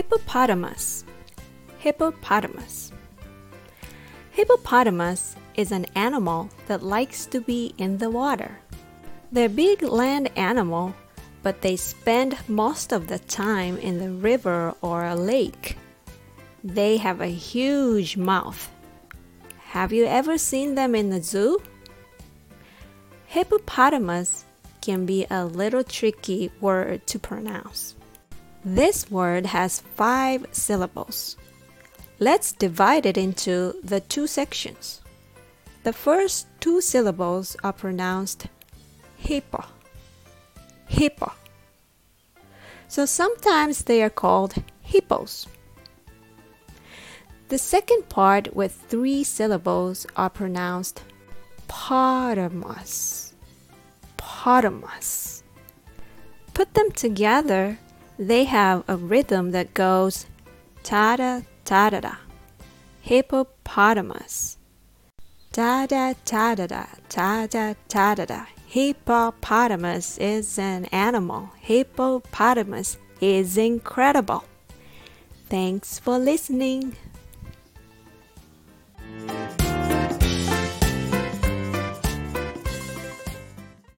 Hippopotamus. Hippopotamus. Hippopotamus is an animal that likes to be in the water. They're big land animal, but they spend most of the time in the river or a lake. They have a huge mouth. Have you ever seen them in the zoo? Hippopotamus can be a little tricky word to pronounce. This word has five syllables. Let's divide it into the two sections. The first two syllables are pronounced hippo, hippo. So sometimes they are called hippos. The second part with three syllables are pronounced potamus, potamus. Put them together, they have a rhythm that goes ta da ta da da. Hippopotamus. Da da ta da da ta da ta da da. Hippopotamus is an animal. Hippopotamus is incredible. Thanks for listening.